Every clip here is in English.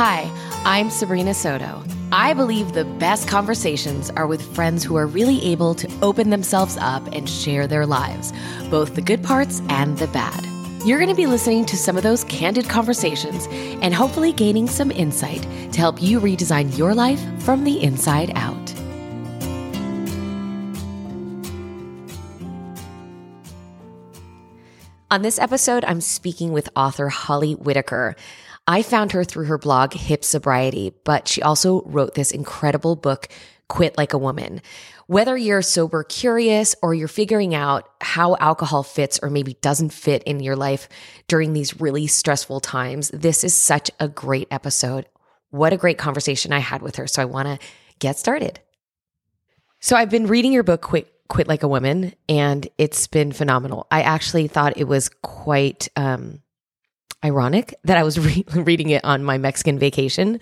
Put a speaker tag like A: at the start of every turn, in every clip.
A: Hi, I'm Sabrina Soto. I believe the best conversations are with friends who are really able to open themselves up and share their lives, both the good parts and the bad. You're going to be listening to some of those candid conversations and hopefully gaining some insight to help you redesign your life from the inside out. On this episode, I'm speaking with author Holly Whitaker. I found her through her blog, Hip Sobriety, but she also wrote this incredible book, Quit Like a Woman. Whether you're sober curious or you're figuring out how alcohol fits or maybe doesn't fit in your life during these really stressful times, this is such a great episode. What a great conversation I had with her. So I want to get started. So I've been reading your book, Quit Quit Like a Woman, and it's been phenomenal. I actually thought it was quite um, ironic that I was re- reading it on my Mexican vacation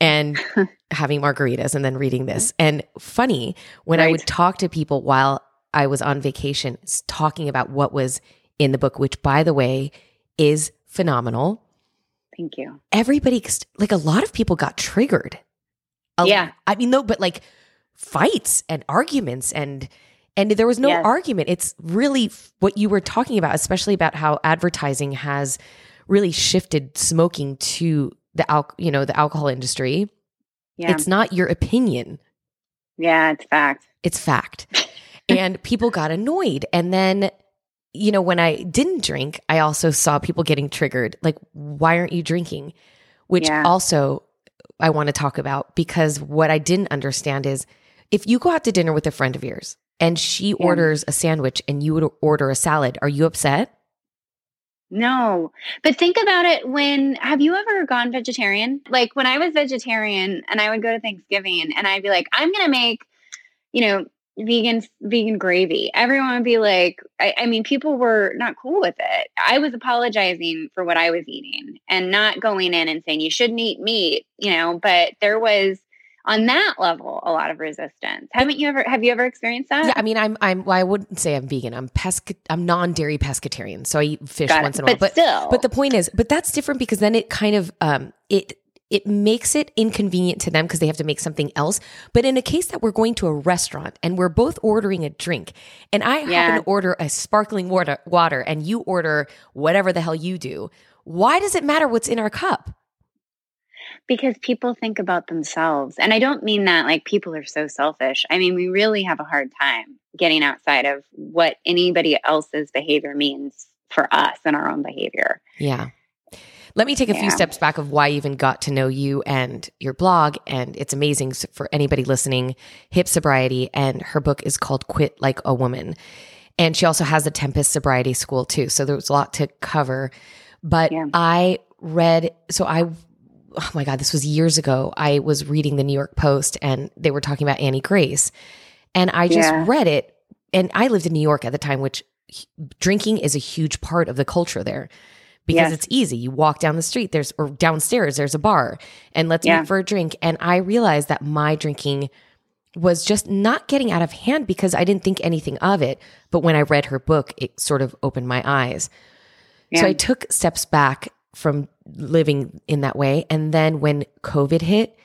A: and having margaritas and then reading this. And funny, when right. I would talk to people while I was on vacation, talking about what was in the book, which by the way is phenomenal.
B: Thank you.
A: Everybody, like a lot of people got triggered. A,
B: yeah.
A: I mean, no, but like fights and arguments and and there was no yes. argument. It's really what you were talking about, especially about how advertising has really shifted smoking to the al- you know, the alcohol industry. Yeah. It's not your opinion.
B: Yeah, it's fact.
A: It's fact. and people got annoyed. And then, you know, when I didn't drink, I also saw people getting triggered. Like, why aren't you drinking? Which yeah. also I want to talk about because what I didn't understand is if you go out to dinner with a friend of yours and she yeah. orders a sandwich and you would order a salad, are you upset?
B: No. But think about it when have you ever gone vegetarian? Like when I was vegetarian and I would go to Thanksgiving and I'd be like, I'm gonna make, you know, vegan vegan gravy. Everyone would be like, I, I mean, people were not cool with it. I was apologizing for what I was eating and not going in and saying you shouldn't eat meat, you know, but there was on that level a lot of resistance. Haven't you ever have you ever experienced that?
A: Yeah, I mean I'm I'm well, I wouldn't say I'm vegan. I'm pesca I'm non-dairy pescatarian. So I eat fish Got once it. in a
B: while. But, but still.
A: But the point is, but that's different because then it kind of um it it makes it inconvenient to them because they have to make something else. But in a case that we're going to a restaurant and we're both ordering a drink, and I yeah. happen to order a sparkling water, water, and you order whatever the hell you do, why does it matter what's in our cup?
B: Because people think about themselves. And I don't mean that like people are so selfish. I mean, we really have a hard time getting outside of what anybody else's behavior means for us and our own behavior.
A: Yeah. Let me take a yeah. few steps back of why I even got to know you and your blog. And it's amazing for anybody listening, Hip Sobriety. And her book is called Quit Like a Woman. And she also has a Tempest Sobriety School too. So there was a lot to cover. But yeah. I read, so I oh my God, this was years ago. I was reading the New York Post and they were talking about Annie Grace. And I just yeah. read it. And I lived in New York at the time, which drinking is a huge part of the culture there because yes. it's easy. You walk down the street, there's, or downstairs, there's a bar and let's yeah. meet for a drink. And I realized that my drinking was just not getting out of hand because I didn't think anything of it. But when I read her book, it sort of opened my eyes. Yeah. So I took steps back from living in that way. And then when COVID hit,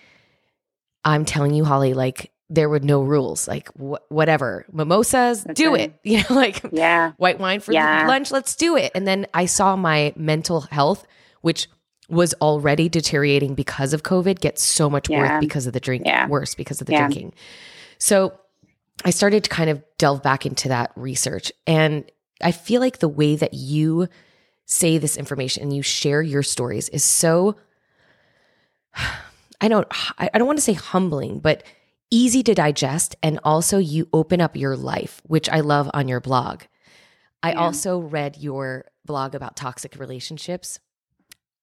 A: I'm telling you, Holly, like there were no rules, like wh- whatever mimosas, That's do right. it. You know, like
B: yeah,
A: white wine for yeah. lunch, let's do it. And then I saw my mental health, which was already deteriorating because of COVID, get so much yeah. worse because of the drink, yeah. worse because of the yeah. drinking. So I started to kind of delve back into that research, and I feel like the way that you say this information and you share your stories is so I don't I don't want to say humbling, but easy to digest and also you open up your life, which I love on your blog. I yeah. also read your blog about toxic relationships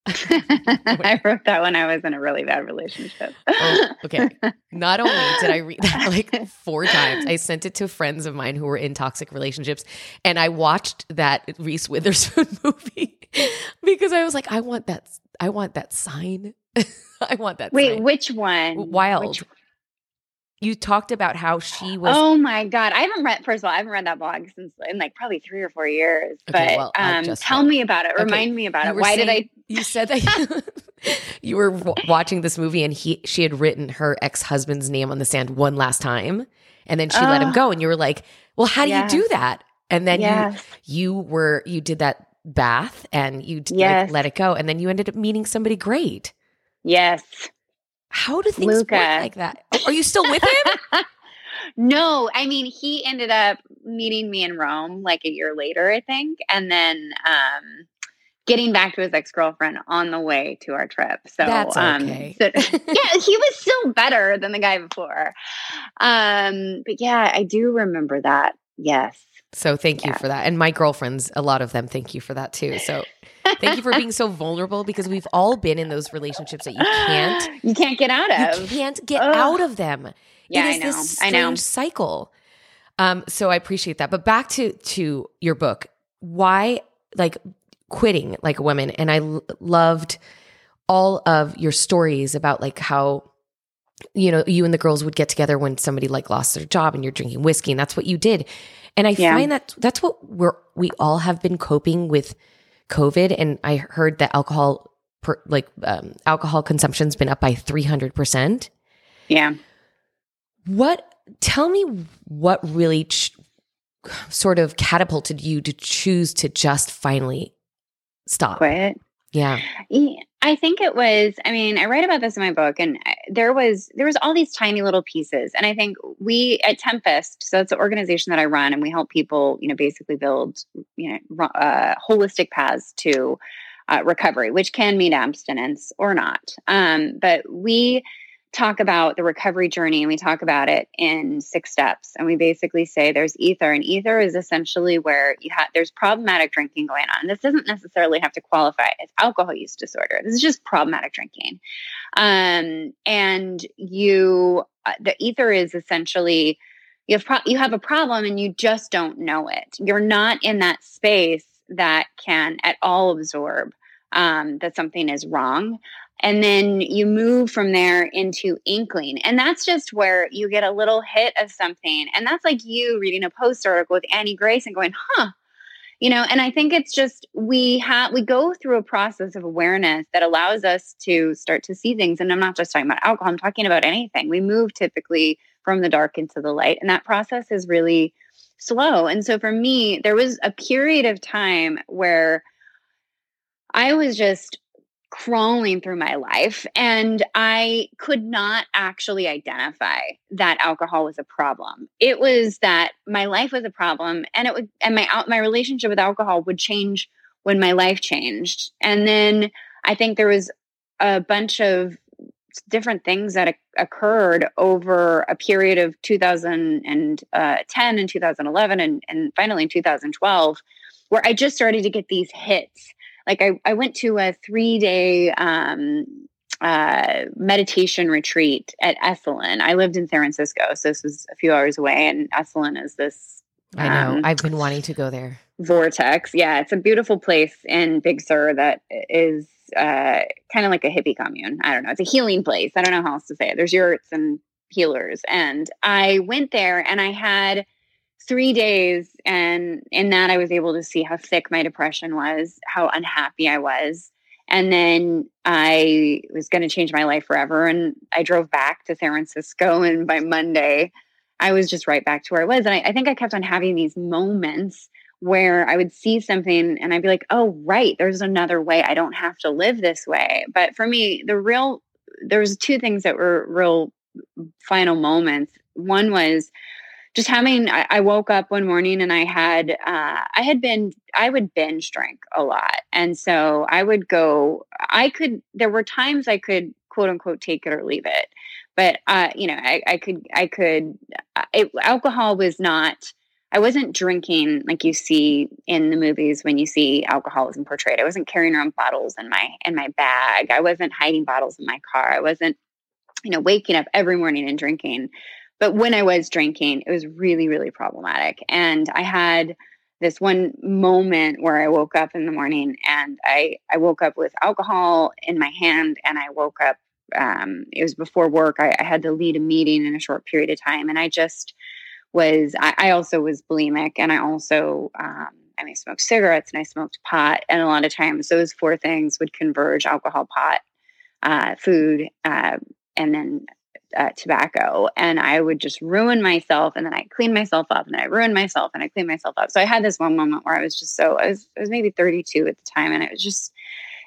B: I wrote that when I was in a really bad relationship. oh,
A: okay. Not only did I read that like four times, I sent it to friends of mine who were in toxic relationships, and I watched that Reese Witherspoon movie because I was like, I want that. I want that sign. I want that.
B: Wait,
A: sign.
B: which one?
A: Wild.
B: Which-
A: you talked about how she was.
B: Oh my god, I haven't read. First of all, I haven't read that blog since in like probably three or four years. Okay, but well, um, tell read. me about it. Remind okay. me about you it. Why saying, did I?
A: You said that you were w- watching this movie and he she had written her ex-husband's name on the sand one last time and then she oh, let him go and you were like well how do yes. you do that and then yes. you you were you did that bath and you yes. like, let it go and then you ended up meeting somebody great
B: yes
A: how do things Luca. work like that are you still with him
B: no i mean he ended up meeting me in rome like a year later i think and then um getting back to his ex girlfriend on the way to our trip. So
A: that's um, okay.
B: Um, so, yeah, he was still better than the guy before. Um, but yeah, I do remember that. Yes.
A: So thank yeah. you for that. And my girlfriends, a lot of them, thank you for that too. So thank you for being so vulnerable because we've all been in those relationships that you can't
B: you can't get out of.
A: You can't get Ugh. out of them. Yeah, it is I know. This strange I know. cycle. Um, so I appreciate that. But back to to your book. Why like quitting like a woman. And I l- loved all of your stories about like how you know you and the girls would get together when somebody like lost their job and you're drinking whiskey and that's what you did and i yeah. find that that's what we're we all have been coping with covid and i heard that alcohol per, like um, alcohol consumption's been up by 300%
B: yeah.
A: What tell me what really ch- sort of catapulted you to choose to just finally stop.
B: Quit?
A: Yeah
B: i think it was i mean i write about this in my book and uh, there was there was all these tiny little pieces and i think we at tempest so it's an organization that i run and we help people you know basically build you know uh, holistic paths to uh, recovery which can mean abstinence or not. Um, but we talk about the recovery journey and we talk about it in six steps. And we basically say there's ether and ether is essentially where you have there's problematic drinking going on. And this doesn't necessarily have to qualify as alcohol use disorder. This is just problematic drinking. Um, and you uh, the ether is essentially you have pro- you have a problem and you just don't know it. You're not in that space that can at all absorb um, that something is wrong and then you move from there into inkling. And that's just where you get a little hit of something. And that's like you reading a post article with Annie Grace and going, huh, you know and i think it's just we have we go through a process of awareness that allows us to start to see things and i'm not just talking about alcohol i'm talking about anything we move typically from the dark into the light and that process is really slow and so for me there was a period of time where i was just crawling through my life and I could not actually identify that alcohol was a problem. It was that my life was a problem and it would and my my relationship with alcohol would change when my life changed. And then I think there was a bunch of different things that occurred over a period of 2010 uh, and 2011 and, and finally in 2012 where I just started to get these hits like I, I went to a three day um, uh, meditation retreat at Esalen. I lived in San Francisco, so this was a few hours away, and Esalen is this.
A: I know. Um, I've been wanting to go there.
B: Vortex. Yeah, it's a beautiful place in Big Sur that is uh, kind of like a hippie commune. I don't know. It's a healing place. I don't know how else to say it. There's yurts and healers. And I went there and I had three days and in that i was able to see how thick my depression was how unhappy i was and then i was going to change my life forever and i drove back to san francisco and by monday i was just right back to where i was and I, I think i kept on having these moments where i would see something and i'd be like oh right there's another way i don't have to live this way. But for me the real there was two things that were real final moments. One was just having I, I, woke up one morning and i had uh, i had been i would binge drink a lot. And so i would go i could there were times i could quote unquote take it or leave it. But uh, you know I, I could i could uh, it, alcohol was not i wasn't drinking like you see in the movies when you see alcoholism portrayed. I wasn't carrying around bottles in my in my bag. I wasn't hiding bottles in my car. I wasn't you know waking up every morning and drinking but when I was drinking, it was really, really problematic. And I had this one moment where I woke up in the morning and I, I woke up with alcohol in my hand and I woke up, um, it was before work. I, I, had to lead a meeting in a short period of time. And I just was, I, I also was bulimic and I also, um, I mean, I smoked cigarettes and I smoked pot. And a lot of times those four things would converge alcohol, pot, uh, food, uh, and then uh, tobacco. And I would just ruin myself, and then I clean myself up, and then I ruin myself, and I clean myself up. So I had this one moment where I was just so I was I was maybe 32 at the time, and I was just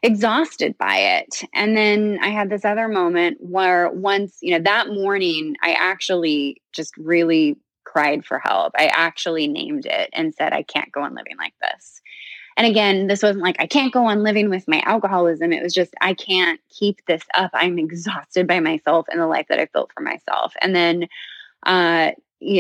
B: exhausted by it. And then I had this other moment where once, you know, that morning I actually just really cried for help. I actually named it and said, I can't go on living like this. And again, this wasn't like, I can't go on living with my alcoholism. It was just, I can't keep this up. I'm exhausted by myself and the life that I've built for myself. And then, uh,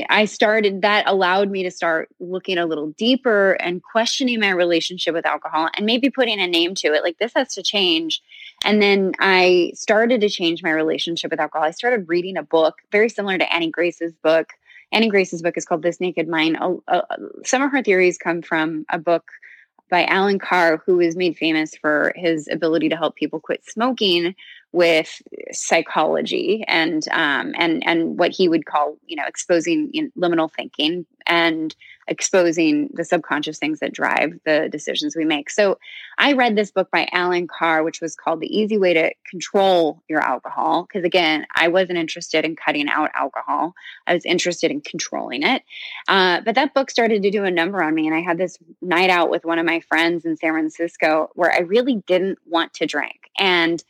B: I started that allowed me to start looking a little deeper and questioning my relationship with alcohol and maybe putting a name to it like this has to change. And then I started to change my relationship with alcohol. I started reading a book very similar to Annie Grace's book. Annie Grace's book is called This Naked Mind. Uh, uh, some of her theories come from a book by Allen Carr, who is made famous for his ability to help people quit smoking with psychology and um, and and what he would call you know exposing you know, liminal thinking and exposing the subconscious things that drive the decisions we make. So I read this book by Allen Carr, which was called The Easy Way to Control Your Alcohol. Because again, I wasn't interested in cutting out alcohol, I was interested in controlling it. Uh, but that book started to do a number on me. And I had this night out with one of my friends in San Francisco where I really didn't want to drink. And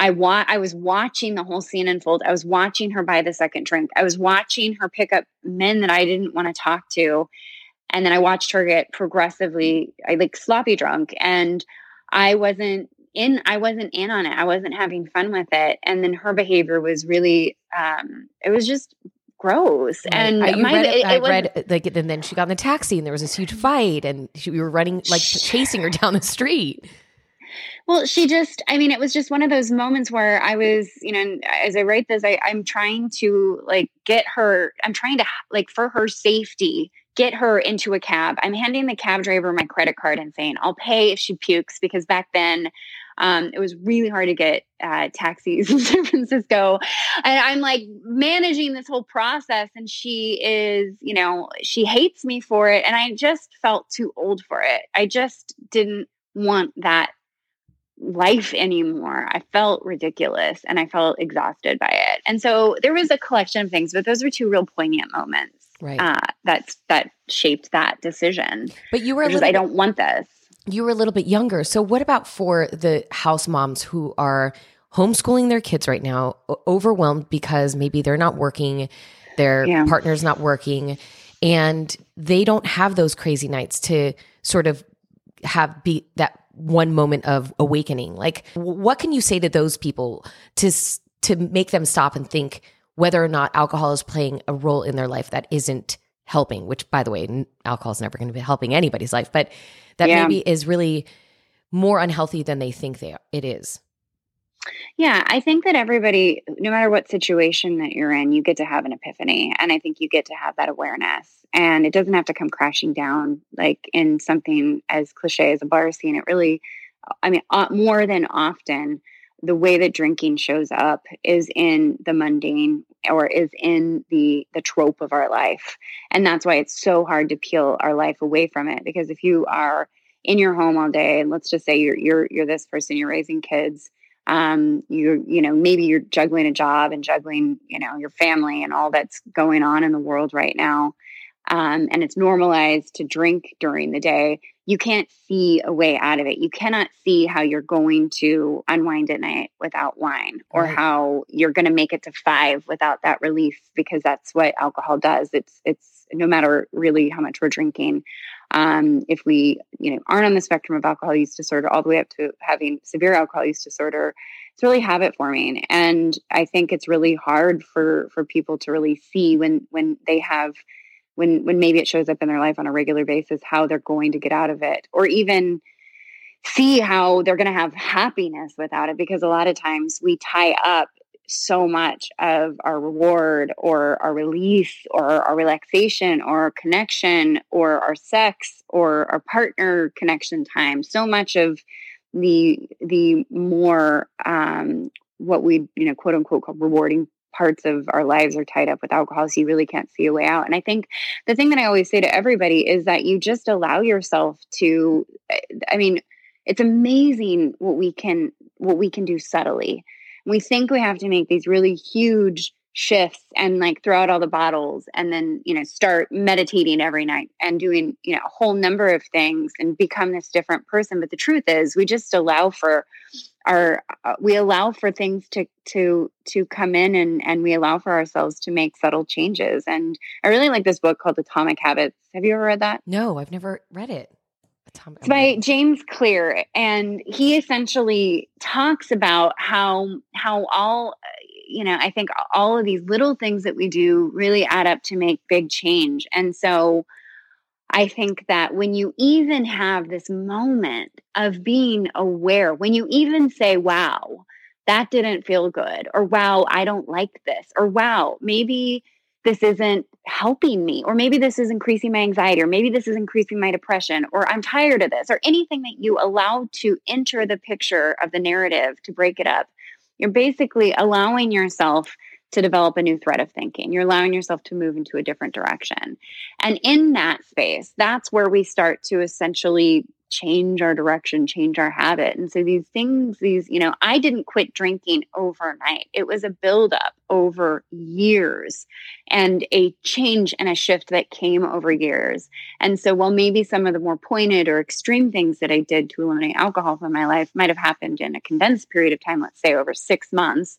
B: I wa- I was watching the whole scene unfold. I was watching her buy the second drink. I was watching her pick up men that I didn't want to talk to. And then I watched her get progressively I like sloppy drunk and I wasn't in I wasn't in on it. I wasn't having fun with it. And then her behavior was really um it was just gross. Right. And
A: I, my, read it, it, I was, read like and then she got in the taxi and there was this huge fight and she, we were running like chasing her down the street.
B: Well, she just, I mean, it was just one of those moments where I was, you know, as I write this, I, I'm trying to like get her, I'm trying to, like, for her safety, get her into a cab. I'm handing the cab driver my credit card and saying, I'll pay if she pukes because back then, um, it was really hard to get uh, taxis in San Francisco. And I'm like managing this whole process, and she is, you know, she hates me for it. And I just felt too old for it. I just didn't want that life anymore. I felt ridiculous and I felt exhausted by it. And so there was a collection of things, but those were two real poignant moments.
A: Right.
B: Uh, that's that shaped that decision.
A: But you were
B: just, I don't want this.
A: You were a little bit younger. So what about for the house moms who are homeschooling their kids right now, overwhelmed because maybe they're not working, their yeah. partner's not working, and they don't have those crazy nights to sort of have be that one moment of awakening like what can you say to those people to to make them stop and think whether or not alcohol is playing a role in their life that isn't helping which by the way alcohol is never going to be helping anybody's life but that yeah. maybe is really more unhealthy than they think they are, it is
B: yeah, I think that everybody, no matter what situation that you're in, you get to have an epiphany. And I think you get to have that awareness. And it doesn't have to come crashing down like in something as cliche as a bar scene. It really, I mean, uh, more than often, the way that drinking shows up is in the mundane or is in the the trope of our life and that's why it's so hard to peel our life away from it because if you are in your home all day and let's just say you're you're you're this person you're raising kids um, you're you know maybe you're juggling a job and juggling you know your family and all that's going on in the world right now um, and it's normalized to drink during the day you can't see a way out of it you cannot see how you're going to unwind at night without wine or right. how you're going to make it to five without that relief because that's what alcohol does it's it's no matter really how much we're drinking um, if we, you know, aren't on the spectrum of alcohol use disorder all the way up to having severe alcohol use disorder, it's really habit forming. And I think it's really hard for for people to really see when when they have when when maybe it shows up in their life on a regular basis how they're going to get out of it or even see how they're going to have happiness without it because a lot of times we tie up so much of our reward or our release or our relaxation or our connection or our sex or our partner connection time. So much of the the more um, what we you know quote unquote rewarding parts of our lives are tied up with alcohol so you really can't see a way out. And i think the thing that i always say to everybody is that you just allow yourself to i mean it's amazing what we can what we can do subtly We think we have to make these really huge shifts and like throw out all the bottles and then you know start meditating every night and doing you know a whole number of things and become this different person. But the truth is we just allow for our uh, we allow for things to to to come in and and we allow for ourselves to make subtle changes. And i really like this book called atomic habits. Have you ever read that?
A: No i've never read it
B: it's by James Clear, and he essentially talks about how how all you know I think all of these little things that we do really add up to make big change, and so I think that when you even have this moment of being aware, when you even say, "Wow, that didn't feel good," or "Wow, I don't like this," or "Wow, maybe." This isn't helping me, or maybe this is increasing my anxiety, or maybe this is increasing my depression, or I'm tired of this, or anything that you allow to enter the picture of the narrative to break it up, you're basically allowing yourself to develop a new thread of thinking. You're allowing yourself to move into a different direction. And in that space, that's where we start to essentially change our direction, change our habit. And so these things, these, you know, I didn't quit drinking overnight. It was a buildup over years and a change and a shift that came over years. And so while maybe some of the more pointed or extreme things that I did to eliminate alcohol from my life might have happened in a condensed period of time, let's say over six months,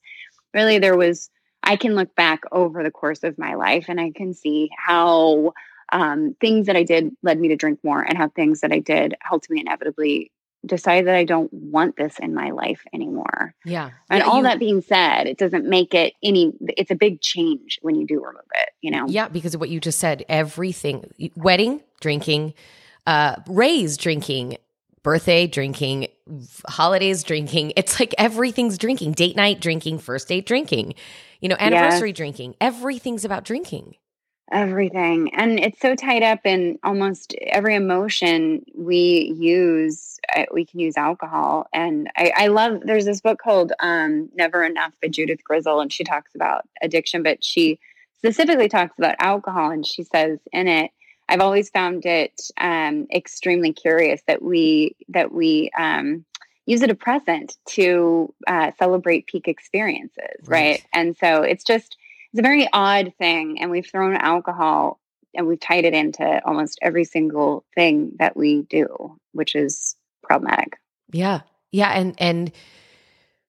B: really there was I can look back over the course of my life and I can see how um, things that I did led me to drink more, and how things that I did helped me inevitably decide that I don't want this in my life anymore.
A: Yeah.
B: And
A: yeah,
B: all
A: you,
B: that being said, it doesn't make it any, it's a big change when you do remove it, you know?
A: Yeah, because of what you just said. Everything, wedding, drinking, uh, raise, drinking, birthday, drinking, holidays, drinking. It's like everything's drinking, date night, drinking, first date, drinking, you know, anniversary, yes. drinking. Everything's about drinking.
B: Everything. And it's so tied up in almost every emotion we use. We can use alcohol. And I, I, love there's this book called um, never enough by judith Grisel, and she talks about addiction but she specifically talks about alcohol and she says in it i've always found it um, extremely curious that we that we um, use it a present to uh, celebrate peak experiences right. right and so it's just it's a very odd thing. And we've thrown alcohol and we've tied it into almost every single thing that we do, which is problematic.
A: Yeah. Yeah. And, and,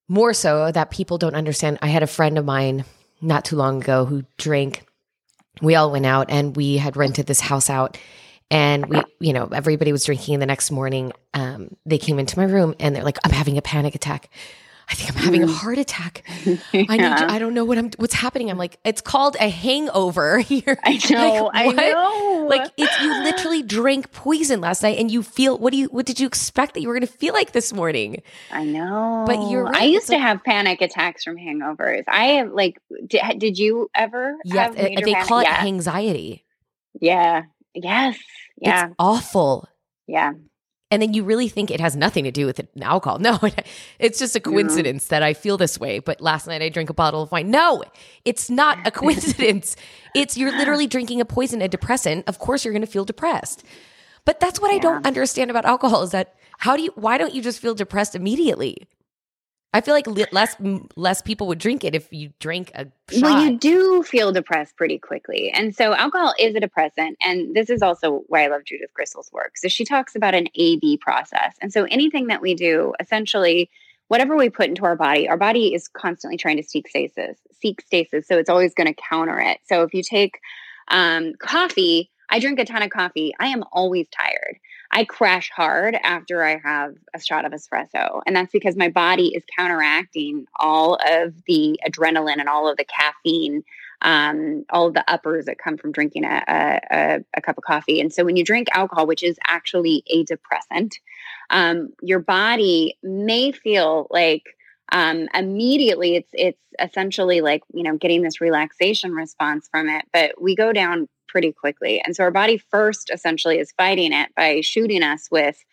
A: more so that people don't understand. I had a friend of mine not too long ago who drank. We all went out and we had rented this house out and we you know everybody was drinking and the next morning. Um, they came into my room and they're like i'm having a panic attack I think I'm having a mm. heart attack. yeah. I need to, I don't know what I'm what's happening. I'm like, it's called a hangover here.
B: I know. Like, I know.
A: Like it's you literally drank poison last night and you feel what do you what did you expect that you were gonna feel like this morning?
B: I know.
A: But you're right.
B: I used to have panic attacks from hangovers. I have like did, did you ever?
A: Yes, they
B: panic?
A: call it yeah. anxiety.
B: Yeah. Yes. Yeah.
A: It's awful.
B: Yeah
A: and then you really think it has nothing to do with alcohol. No, it's just a coincidence yeah. that I feel this way. But last night I drank a bottle of wine. No, it's not a coincidence. it's you're literally drinking a poison, a depressant. Of course, you're going to feel depressed. But that's what yeah. I don't understand about alcohol is that how do you? Why don't you just feel depressed immediately? I feel like less less people would drink it if you drink a shot.
B: Well, you do feel depressed pretty quickly, and so alcohol is a depressant, and this is also why I love Judith Grisel's work. So she talks about an A/B process, and so anything that we do, essentially, whatever we put into our body, our body is constantly trying to seek stasis, seek stasis. So it's always going to counter it. So if you take um, coffee, I drink a ton of coffee. I am always tired. I crash hard after I have a shot of espresso. And that's because my body is counteracting all of the adrenaline and all of the caffeine, um, all of the uppers that come from drinking a, a, a, cup of coffee. And so when you drink alcohol, which is actually a depressant, um, your body may feel like um, immediately it's it's essentially like you know getting this relaxation response from it but we go down pretty quickly. And so our body first essentially is fighting it by shooting us with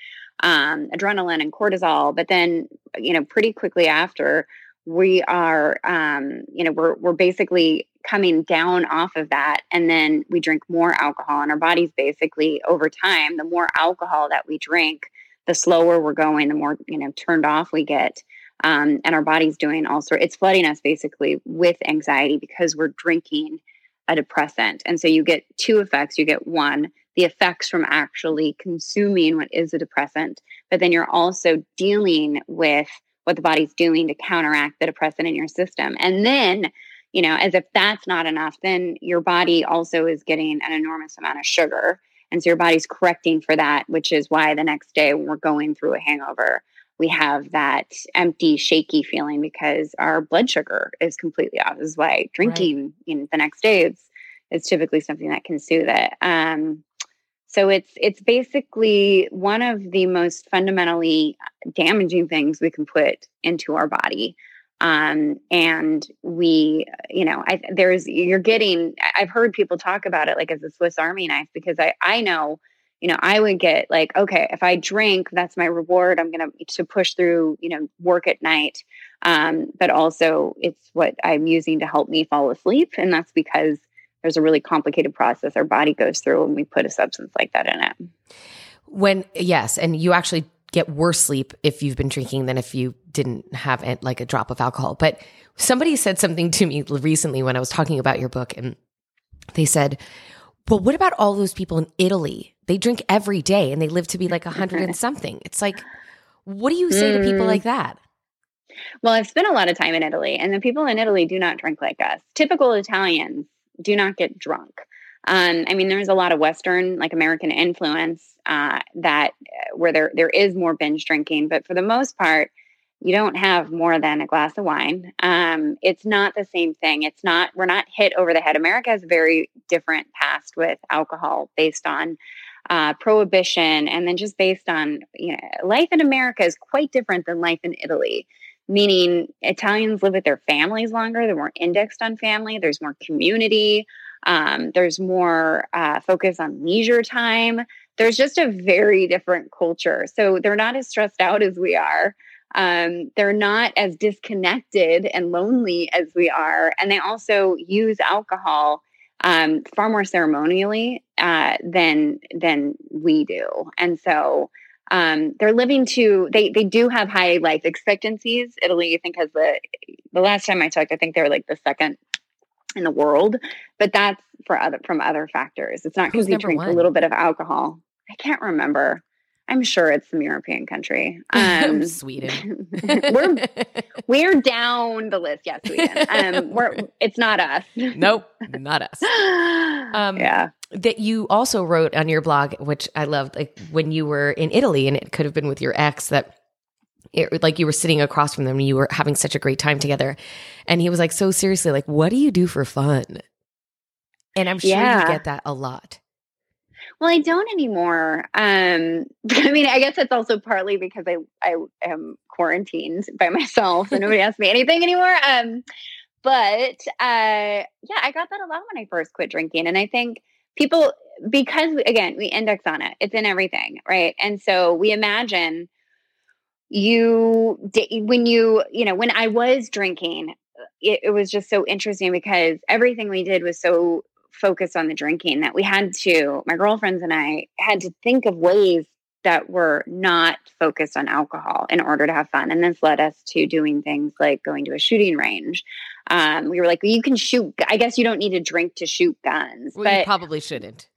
B: um, adrenaline and cortisol. But then, you know, pretty quickly after, we are, um, you know, we're, we're basically coming down off of that. And then we drink more alcohol. And our body's basically over time, the more alcohol that we drink, the slower we're going, the more, you know, turned off we get. Um, and our body's doing all sorts, it's flooding us basically with anxiety because we're drinking a depressant. And so you get two effects. You get one, the effects from actually consuming what is a depressant, but then you're also dealing with what the body's doing to counteract the depressant in your system. And then, you know, as if that's not enough, then your body also is getting an enormous amount of sugar. And so your body's correcting for that, which is why the next day when we're going through a hangover, we have that empty, shaky feeling because our blood sugar is completely off. This is why drinking right. you know, the next day is, is typically something that can soothe it. Um, so it's it's basically one of the most fundamentally damaging things we can put into our body. Um, and we, you know, I, there's you're getting. I've heard people talk about it like as a Swiss Army knife because I I know, you know, I would get like, okay, if I drink, that's my reward. I'm gonna to push through, you know, work at night. Um, but also it's what I'm using to help me fall asleep, and that's because there's a really complicated process our body goes through when we put a substance like that in it.
A: When yes, and you actually get worse sleep if you've been drinking than if you didn't have it, like a drop of alcohol. But somebody said something to me recently when I was talking about your book, and they said, "Well, what about all those people in Italy? They drink every day and they live to be like a hundred and something." It's like, what do you say mm. to people mm. like that?
B: Well, I've spent a lot of time in Italy, and the people in Italy do not drink like us. Typical Italians do not get drunk. Um, I mean, there's a lot of Western, like American influence uh, that uh, where there there is more binge drinking, but for the most part, you don't have more than a glass of wine. Um, it's not the same thing. It's not. We're not hit over the head. America has a very different past with alcohol, based on uh, prohibition, and then just based on you know, life in America is quite different than life in Italy meaning Italians live with their families longer. They're more indexed on family. There's more community. Um, there's more uh, focus on leisure time. There's just a very different culture. So they're not as stressed out as we are. Um, they're not as disconnected and lonely as we are. And they also use alcohol um, far more ceremonially uh, than than we do. And so um, they're living to they they do have high life expectancies. Italy, I think, has the the last time I checked, I think they were like the second in the world, but that's for other from other factors. It's not because we drink one? a little bit of alcohol. I can't remember. I'm sure it's some European country.
A: Um, Sweden.
B: we're we're down the list. Yes, Sweden. Um, we're it's not us.
A: nope, not us.
B: Um, yeah.
A: That you also wrote on your blog, which I loved, like when you were in Italy, and it could have been with your ex that. It, like you were sitting across from them and you were having such a great time together and he was like so seriously like what do you do for fun and i'm sure yeah. you get that a lot
B: well, I don't anymore. Um, I mean, I guess it's also partly because I I am quarantined by myself and nobody asks me anything anymore. Um, but uh, yeah, I got that a lot when I first quit drinking, and I think people because again we index on it; it's in everything, right? And so we imagine you when you you know when I was drinking, it, it was just so interesting because everything we did was so focused on the drinking that we had to, my girlfriends and I had to think of ways that were not focused on alcohol in order to have fun. And this led us to doing things like going to a shooting range. Um, we were like, well, you can shoot. I guess you don't need to drink to shoot guns.
A: Well, but you probably shouldn't.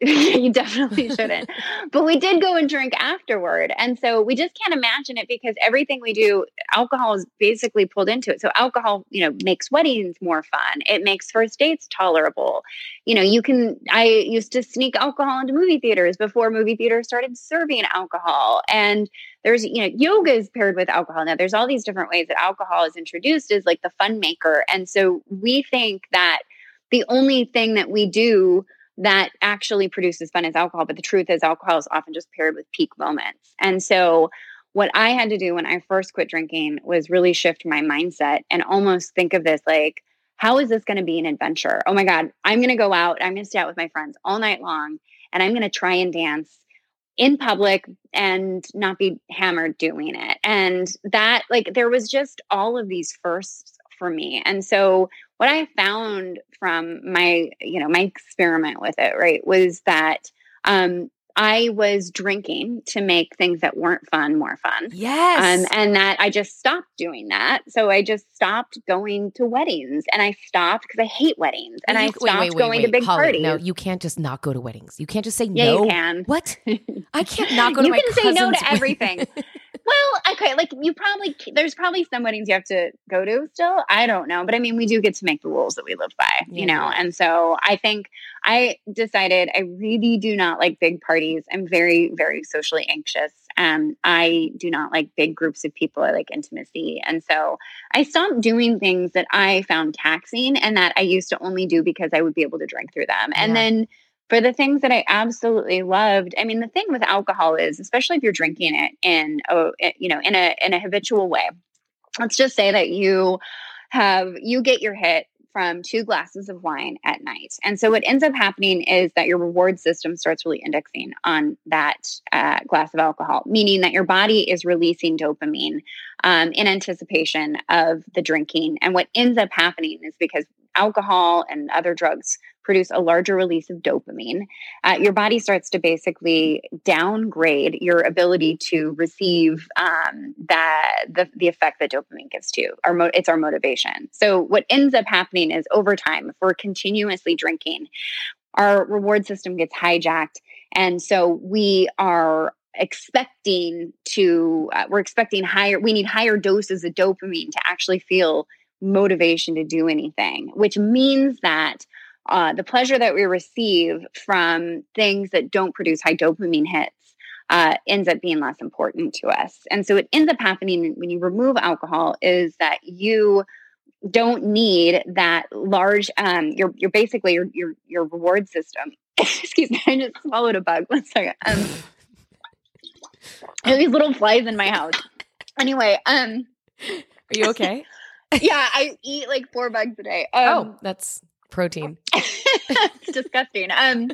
B: you definitely shouldn't. but we did go and drink afterward. And so we just can't imagine it because everything we do, alcohol is basically pulled into it. So alcohol, you know, makes weddings more fun. It makes first dates tolerable. You know, you can, I used to sneak alcohol into movie theaters before movie theaters started serving alcohol. And there's, you know, yoga is paired with alcohol. Now, there's all these different ways that alcohol is introduced as like the fun maker. And so we think that the only thing that we do that actually produces fun is alcohol. But the truth is, alcohol is often just paired with peak moments. And so, what I had to do when I first quit drinking was really shift my mindset and almost think of this like, how is this going to be an adventure? Oh my God, I'm going to go out, I'm going to stay out with my friends all night long, and I'm going to try and dance in public and not be hammered doing it. And that, like, there was just all of these firsts for me. And so what I found from my, you know, my experiment with it, right, was that um, I was drinking to make things that weren't fun more fun.
A: Yes.
B: Um, and that I just stopped doing that. So I just stopped going to weddings and I stopped because I hate weddings and
A: You-
B: I stopped
A: wait, wait,
B: going
A: wait.
B: to big
A: Holly,
B: parties.
A: No, you can't just not go to weddings. You can't just say
B: yeah,
A: no.
B: you can.
A: What? I can't not go to
B: You
A: my
B: can say no to
A: wedding.
B: everything. Well, okay, like you probably there's probably some weddings you have to go to still. I don't know, but I mean, we do get to make the rules that we live by, you
A: Yeah.
B: know. And so I think I decided I really do not like big parties. I'm very very socially anxious. Um, I do not like big groups of people. I like intimacy, and so I stopped doing things that I found taxing and that I used to only do because I would be able to drink through them. And
A: Yeah.
B: then for the things that I absolutely loved, I mean, the thing with alcohol is, especially if you're drinking it in, a, you know, in a in a habitual way. Let's just say that you have you get your hit from two glasses of wine at night, and so what ends up happening is that your reward system starts really indexing on that uh, glass of alcohol, meaning that your body is releasing dopamine um, in anticipation of the drinking. And what ends up happening is because alcohol and other drugs produce a larger release of dopamine, uh, your body starts to basically downgrade your ability to receive um, that the, the effect that dopamine gives to you. Our mo- it's our motivation. So what ends up happening is over time, if we're continuously drinking, our reward system gets hijacked, and so we are expecting to uh, we're expecting higher we need higher doses of dopamine to actually feel motivation to do anything which means that uh, the pleasure that we receive from things that don't produce high dopamine hits uh, ends up being less important to us and so it ends up happening when you remove alcohol is that you don't need that large um you're you're basically your your, your reward system excuse me i just swallowed a bug one second um I have these little flies in my house. Anyway, um,
A: Are you okay?
B: yeah, I eat like four bugs a day.
A: oh,
B: Um,
A: that's protein.
B: it's disgusting. Um,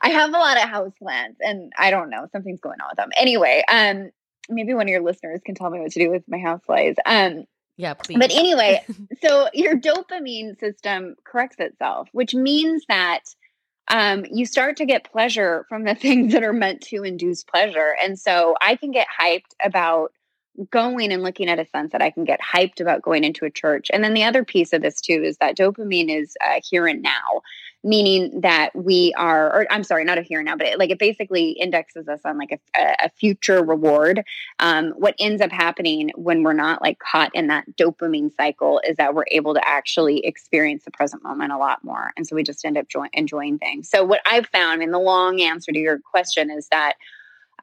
B: I have a lot of house plants, and I don't know something's going on with them. Anyway, um, maybe one of your listeners can tell me what to do with my house flies. Um,
A: Yeah, please.
B: but anyway, so your dopamine system corrects itself, which means that um, you start to get pleasure from the things that are meant to induce pleasure. And so I can get hyped about going and looking at a sunset. I can get hyped about going into a church. And then the other piece of this too is that dopamine is uh, here and now, meaning that we are, or I'm sorry, not a here and now, but it, like it basically indexes us on like a, a future reward. Um, what ends up happening when we're not like caught in that dopamine cycle is that we're able to actually experience the present moment a lot more. And so we just end up joy- enjoying things. So what I've found, mean, the long answer to your question is that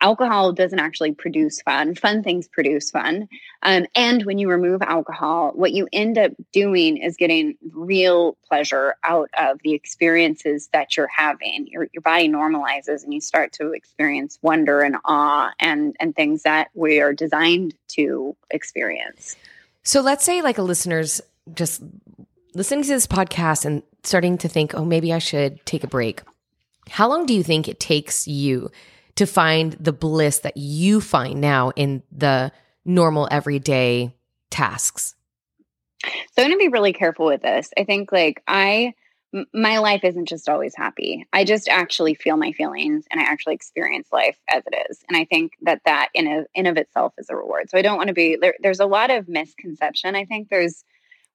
B: alcohol doesn't actually produce fun. Fun things produce fun. Um, and when you remove alcohol, what you end up doing is getting real pleasure out of the experiences that you're having. Your, your body normalizes and you start to experience wonder and awe and, and things that we are designed to experience.
A: So let's say like a listener's just listening to this podcast and starting to think, oh, maybe I should take a break. How long do you think it takes you to find the bliss that you find now in the normal everyday tasks?
B: So I'm going to be really careful with this. I think like I m- my life isn't just always happy. I just actually feel my feelings and I actually experience life as it is. And I think that that in a, in of itself is a reward. So I don't want to be there, there's a lot of misconception. I think there's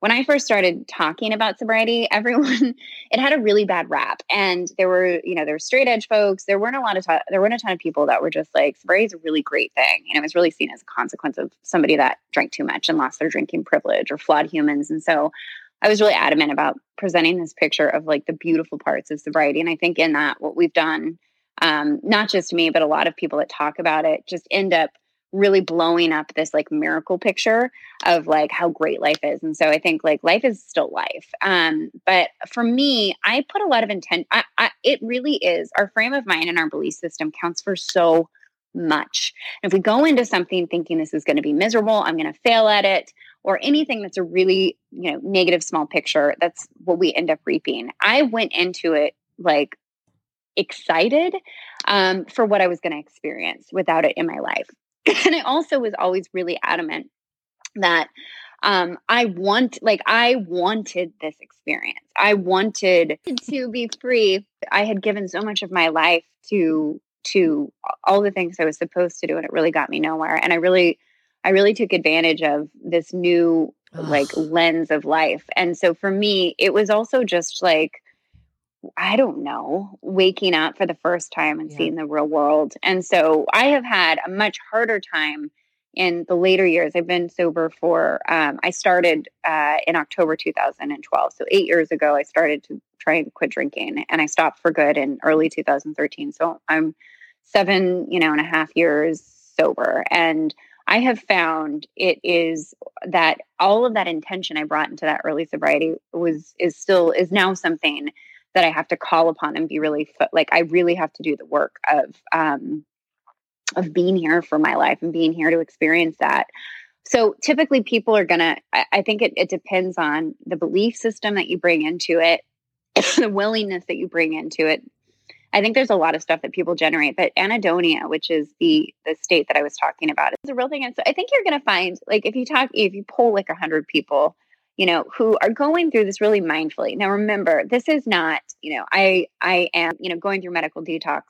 B: when I first started talking about sobriety, everyone it had a really bad rap, and there were you know there were straight edge folks. There weren't a lot of t- there weren't a ton of people that were just like sobriety is a really great thing. Know, it was really seen as a consequence of somebody that drank too much and lost their drinking privilege or flawed humans. And so, I was really adamant about presenting this picture of like the beautiful parts of sobriety. And I think in that, what we've done, um, not just me, but a lot of people that talk about it, just end up really blowing up this like miracle picture of like how great life is. And so I think like life is still life. Um, but for me, I put a lot of intent. I, I, it really is our frame of mind and our belief system counts for so much. If we go into something thinking this is going to be miserable, I'm going to fail at it, or anything that's a really you know negative small picture, that's what we end up reaping. I went into it like excited um, for what I was going to experience without it in my life. and I also was always really adamant that um, I want, like, I wanted this experience. I wanted to be free. I had given so much of my life to to all the things I was supposed to do, and it really got me nowhere. And I really, I really took advantage of this new like lens of life. And so for me, it was also just like, I don't know, waking up for the first time and yeah. seeing the real world. And so I have had a much harder time in the later years. I've been sober for, um, I started uh, in October 2012. So eight years ago, I started to try and quit drinking and I stopped for good in early 2013. So I'm seven, you know, and a half years sober. And I have found it is that all of that intention I brought into that early sobriety was is still is now something that I have to call upon and be really like I really have to do the work of um of being here for my life and being here to experience that. So typically people are gonna I, I think it, it depends on the belief system that you bring into it, the willingness that you bring into it, I think there's a lot of stuff that people generate, but anhedonia, which is the the state that I was talking about, is a real thing. And so I think you're to find, like, if you talk, if you poll like a hundred people, you know, who are going through this really mindfully. Now, remember, this is not, you know, I I am, you know, going through medical detox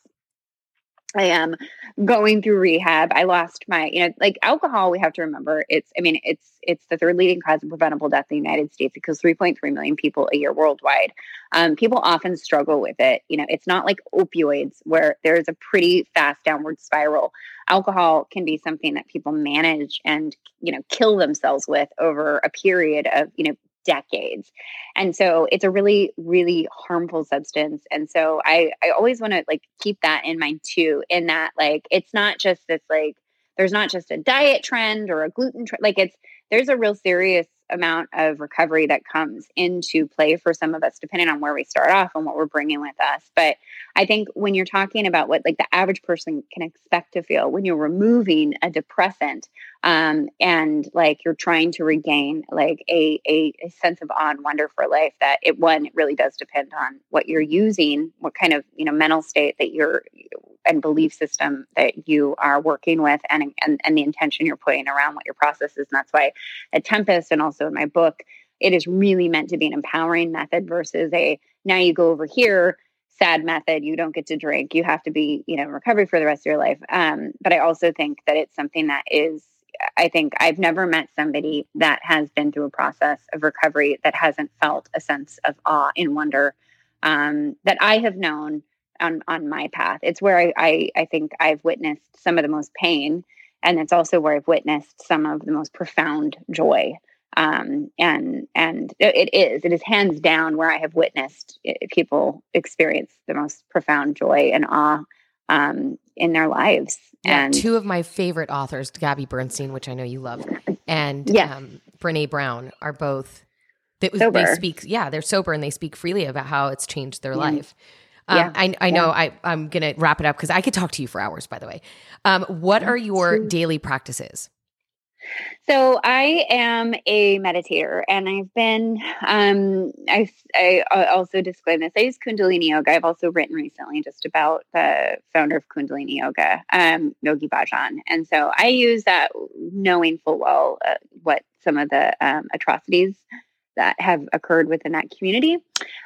B: I am going through rehab. I lost my, you know, like alcohol, we have to remember it's, I mean, it's, it's the third leading cause of preventable death in the United States because 3.3 million people a year worldwide. Um, people often struggle with it. You know, it's not like opioids where there's a pretty fast downward spiral. Alcohol can be something that people manage and, you know, kill themselves with over a period of, you know, decades. And so it's a really, really harmful substance. And so I, I always want to like keep that in mind too, in that like it's not just this like there's not just a diet trend or a gluten trend. Like it's there's a real serious amount of recovery that comes into play for some of us, depending on where we start off and what we're bringing with us. But I think when you're talking about what like the average person can expect to feel when you're removing a depressant um, and like you're trying to regain like a, a, a sense of awe and wonder for life, that it one, it really does depend on what you're using, what kind of you know mental state that you're and belief system that you are working with and, and and the intention you're putting around what your process is. And that's why at Tempest and also in my book, it is really meant to be an empowering method versus a now you go over here sad method you don't get to drink you have to be you know recovery for the rest of your life um, but i also think that it's something that is i think i've never met somebody that has been through a process of recovery that hasn't felt a sense of awe and wonder um, that i have known on on my path. It's where I, I I think I've witnessed some of the most pain, and it's also where I've witnessed some of the most profound joy. Um, and and it is it is hands down where I have witnessed eh, people experience the most profound joy and awe um, in their lives.
A: Yeah,
B: and
A: two of my favorite authors, Gabby Bernstein, which I know you love, and yeah. um, Brene Brown, are both. They, they, speak, yeah, they're sober and they speak freely about how it's changed their life. Um, yeah. I, I know yeah. I, I'm going to wrap it up because I could talk to you for hours, by the way. Um, what are your daily practices?
B: So I am a meditator, and I've been. Um, I, I also disclaim this. I use Kundalini Yoga. I've also written recently just about the founder of Kundalini Yoga, um, Yogi Bhajan, and so I use that knowing full well uh, what some of the um, atrocities that have occurred within that community.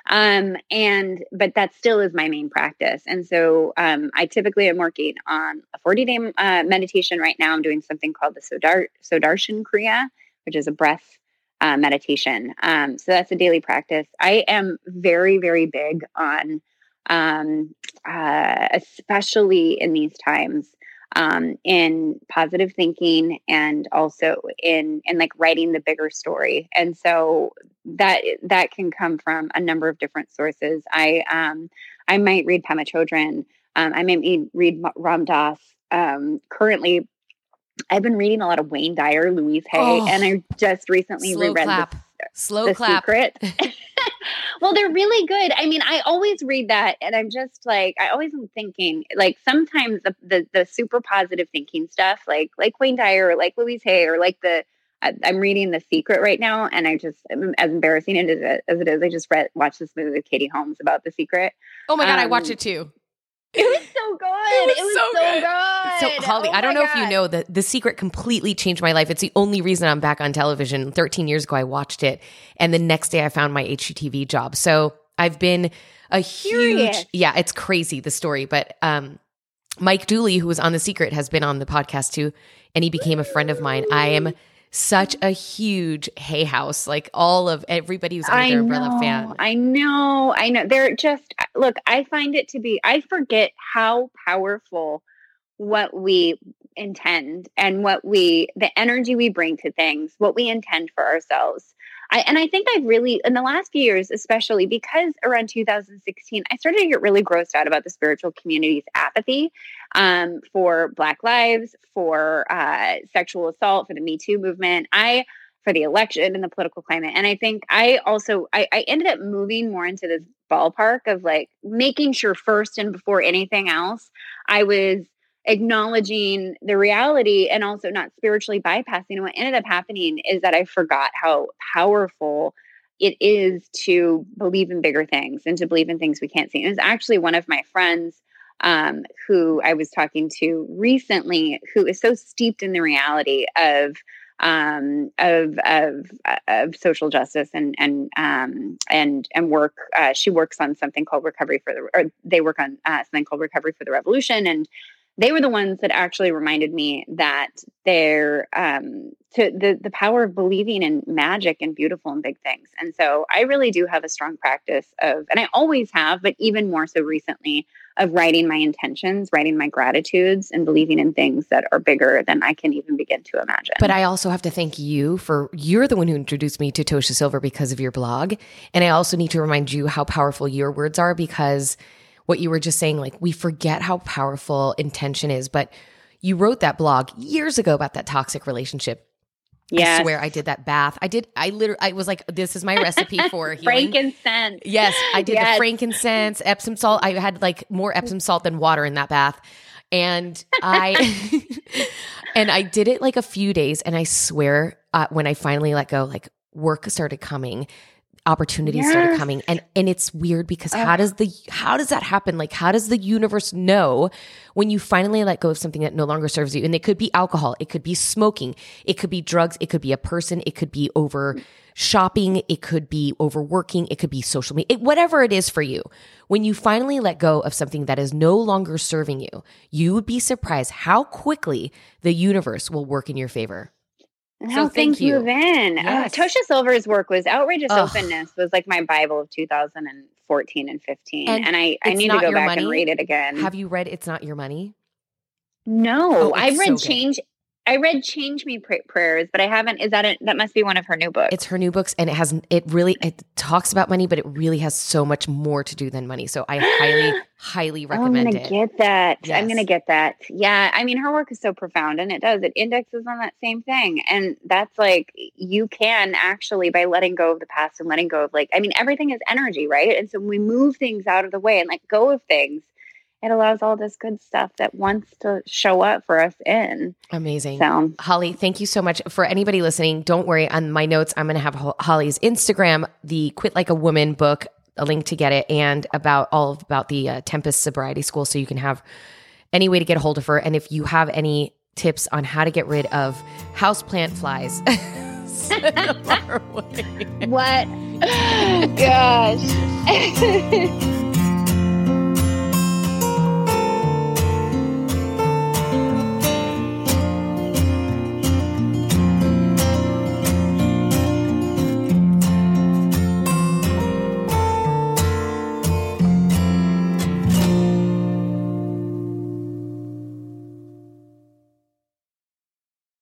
B: Um, and but that still is my main practice. And so um, I typically am working on a 40 day uh, meditation right now. I'm doing something called the Sodar Sodarshan Kriya, which is a breath uh, meditation. Um, so that's a daily practice. I am very, very big on, um, uh, especially in these times, um, in positive thinking and also in in like writing the bigger story and so that that can come from a number of different sources i um i might read pema chodron um, i might read ram dass um, currently I've been reading a lot of Wayne Dyer, Louise Hay, oh, and I just recently reread
A: clap.
B: the,
A: Slow
B: the
A: clap.
B: Secret. well, they're really good. I mean, I always read that and I'm just like, I always am thinking like sometimes the, the, the super positive thinking stuff, like, like Wayne Dyer or like Louise Hay or like the, I'm reading The Secret right now, and I just, as embarrassing it is, as it is, I just read, watched this movie with Katie Holmes about The Secret.
A: Oh my god, um, I watched it too.
B: It was so good. It was, it was so, so, good.
A: So Holly,
B: oh
A: I don't know
B: God.
A: if you know that The Secret completely changed my life. It's the only reason I'm back on television. 13 years ago, I watched it, and the next day I found my HGTV job. So I've been a huge, yeah, it's crazy the story, but um, Mike Dooley, who was on The Secret, has been on the podcast too, and he became a friend of mine. I am such a huge Hay House, like all of everybody who's under their umbrella fan.
B: I know, I know. They're just look. I find it to be. I forget how powerful what we intend and what we the energy we bring to things, what we intend for ourselves. I, and I think I've really, in the last few years, especially because around 2016, I started to get really grossed out about the spiritual community's apathy um, for Black lives, for uh, sexual assault, for the Me Too movement. I for the election and the political climate. And I think I also I, I ended up moving more into this ballpark of like making sure first and before anything else, I was acknowledging the reality and also not spiritually bypassing. And what ended up happening is that I forgot how powerful it is to believe in bigger things and to believe in things we can't see. And it's actually one of my friends um, who I was talking to recently, who is so steeped in the reality of um, of of of social justice and and um, and and work. Uh, she works on something called Recovery for the, or they work on uh, something called Recovery for the Revolution, and they were the ones that actually reminded me that they're um, to the the power of believing in magic and beautiful and big things. And so I really do have a strong practice of, and I always have, but even more so recently, of writing my intentions, writing my gratitudes, and believing in things that are bigger than I can even begin to imagine.
A: But I also have to thank you for you're the one who introduced me to Tosha Silver because of your blog, and I also need to remind you how powerful your words are because what you were just saying, like we forget how powerful intention is. But you wrote that blog years ago about that toxic relationship. Yeah. I swear I did that bath. I did, I literally, I was like, this is my recipe for
B: frankincense.
A: Yes. I did yes. the frankincense, Epsom salt. I had like more Epsom salt than water in that bath. And I, and I did it like a few days. And I swear, uh, when I finally let go, like work started coming opportunities yes. started coming. And and it's weird because uh, how does the how does that happen? Like how does the universe know when you finally let go of something that no longer serves you? And it could be alcohol. It could be smoking. It could be drugs. It could be a person. It could be over shopping. It could be overworking. It could be social media it, whatever it is for you. When you finally let go of something that is no longer serving you you would be surprised how quickly the universe will work in your favor
B: and how so things you. move in. Uh, yes. Tosha Silver's work was outrageous Ugh. openness was like my Bible of 2014 and 15. And, and I, I need to go back money. and read it again.
A: Have you read It's Not Your Money?
B: No, oh, I read so Change I read "Change Me" prayers, but I haven't. Is that it? That must be one of her new books.
A: It's her new books, and it has it really it talks about money, but it really has so much more to do than money. So I highly, highly recommend
B: I'm gonna
A: it.
B: Get that? Yes. I'm gonna get that. Yeah, I mean, her work is so profound, and it does. It indexes on that same thing, and that's like you can actually by letting go of the past and letting go of like I mean, everything is energy, right? And so we move things out of the way and let go of things it allows all this good stuff that wants to show up for us in.
A: Amazing. So, Holly, thank you so much. For anybody listening, don't worry. On my notes, I'm going to have Holly's Instagram, the Quit Like a Woman book, a link to get it, and about all about the uh, Tempest Sobriety School, so you can have any way to get a hold of her. And if you have any tips on how to get rid of houseplant flies,
B: what? Gosh.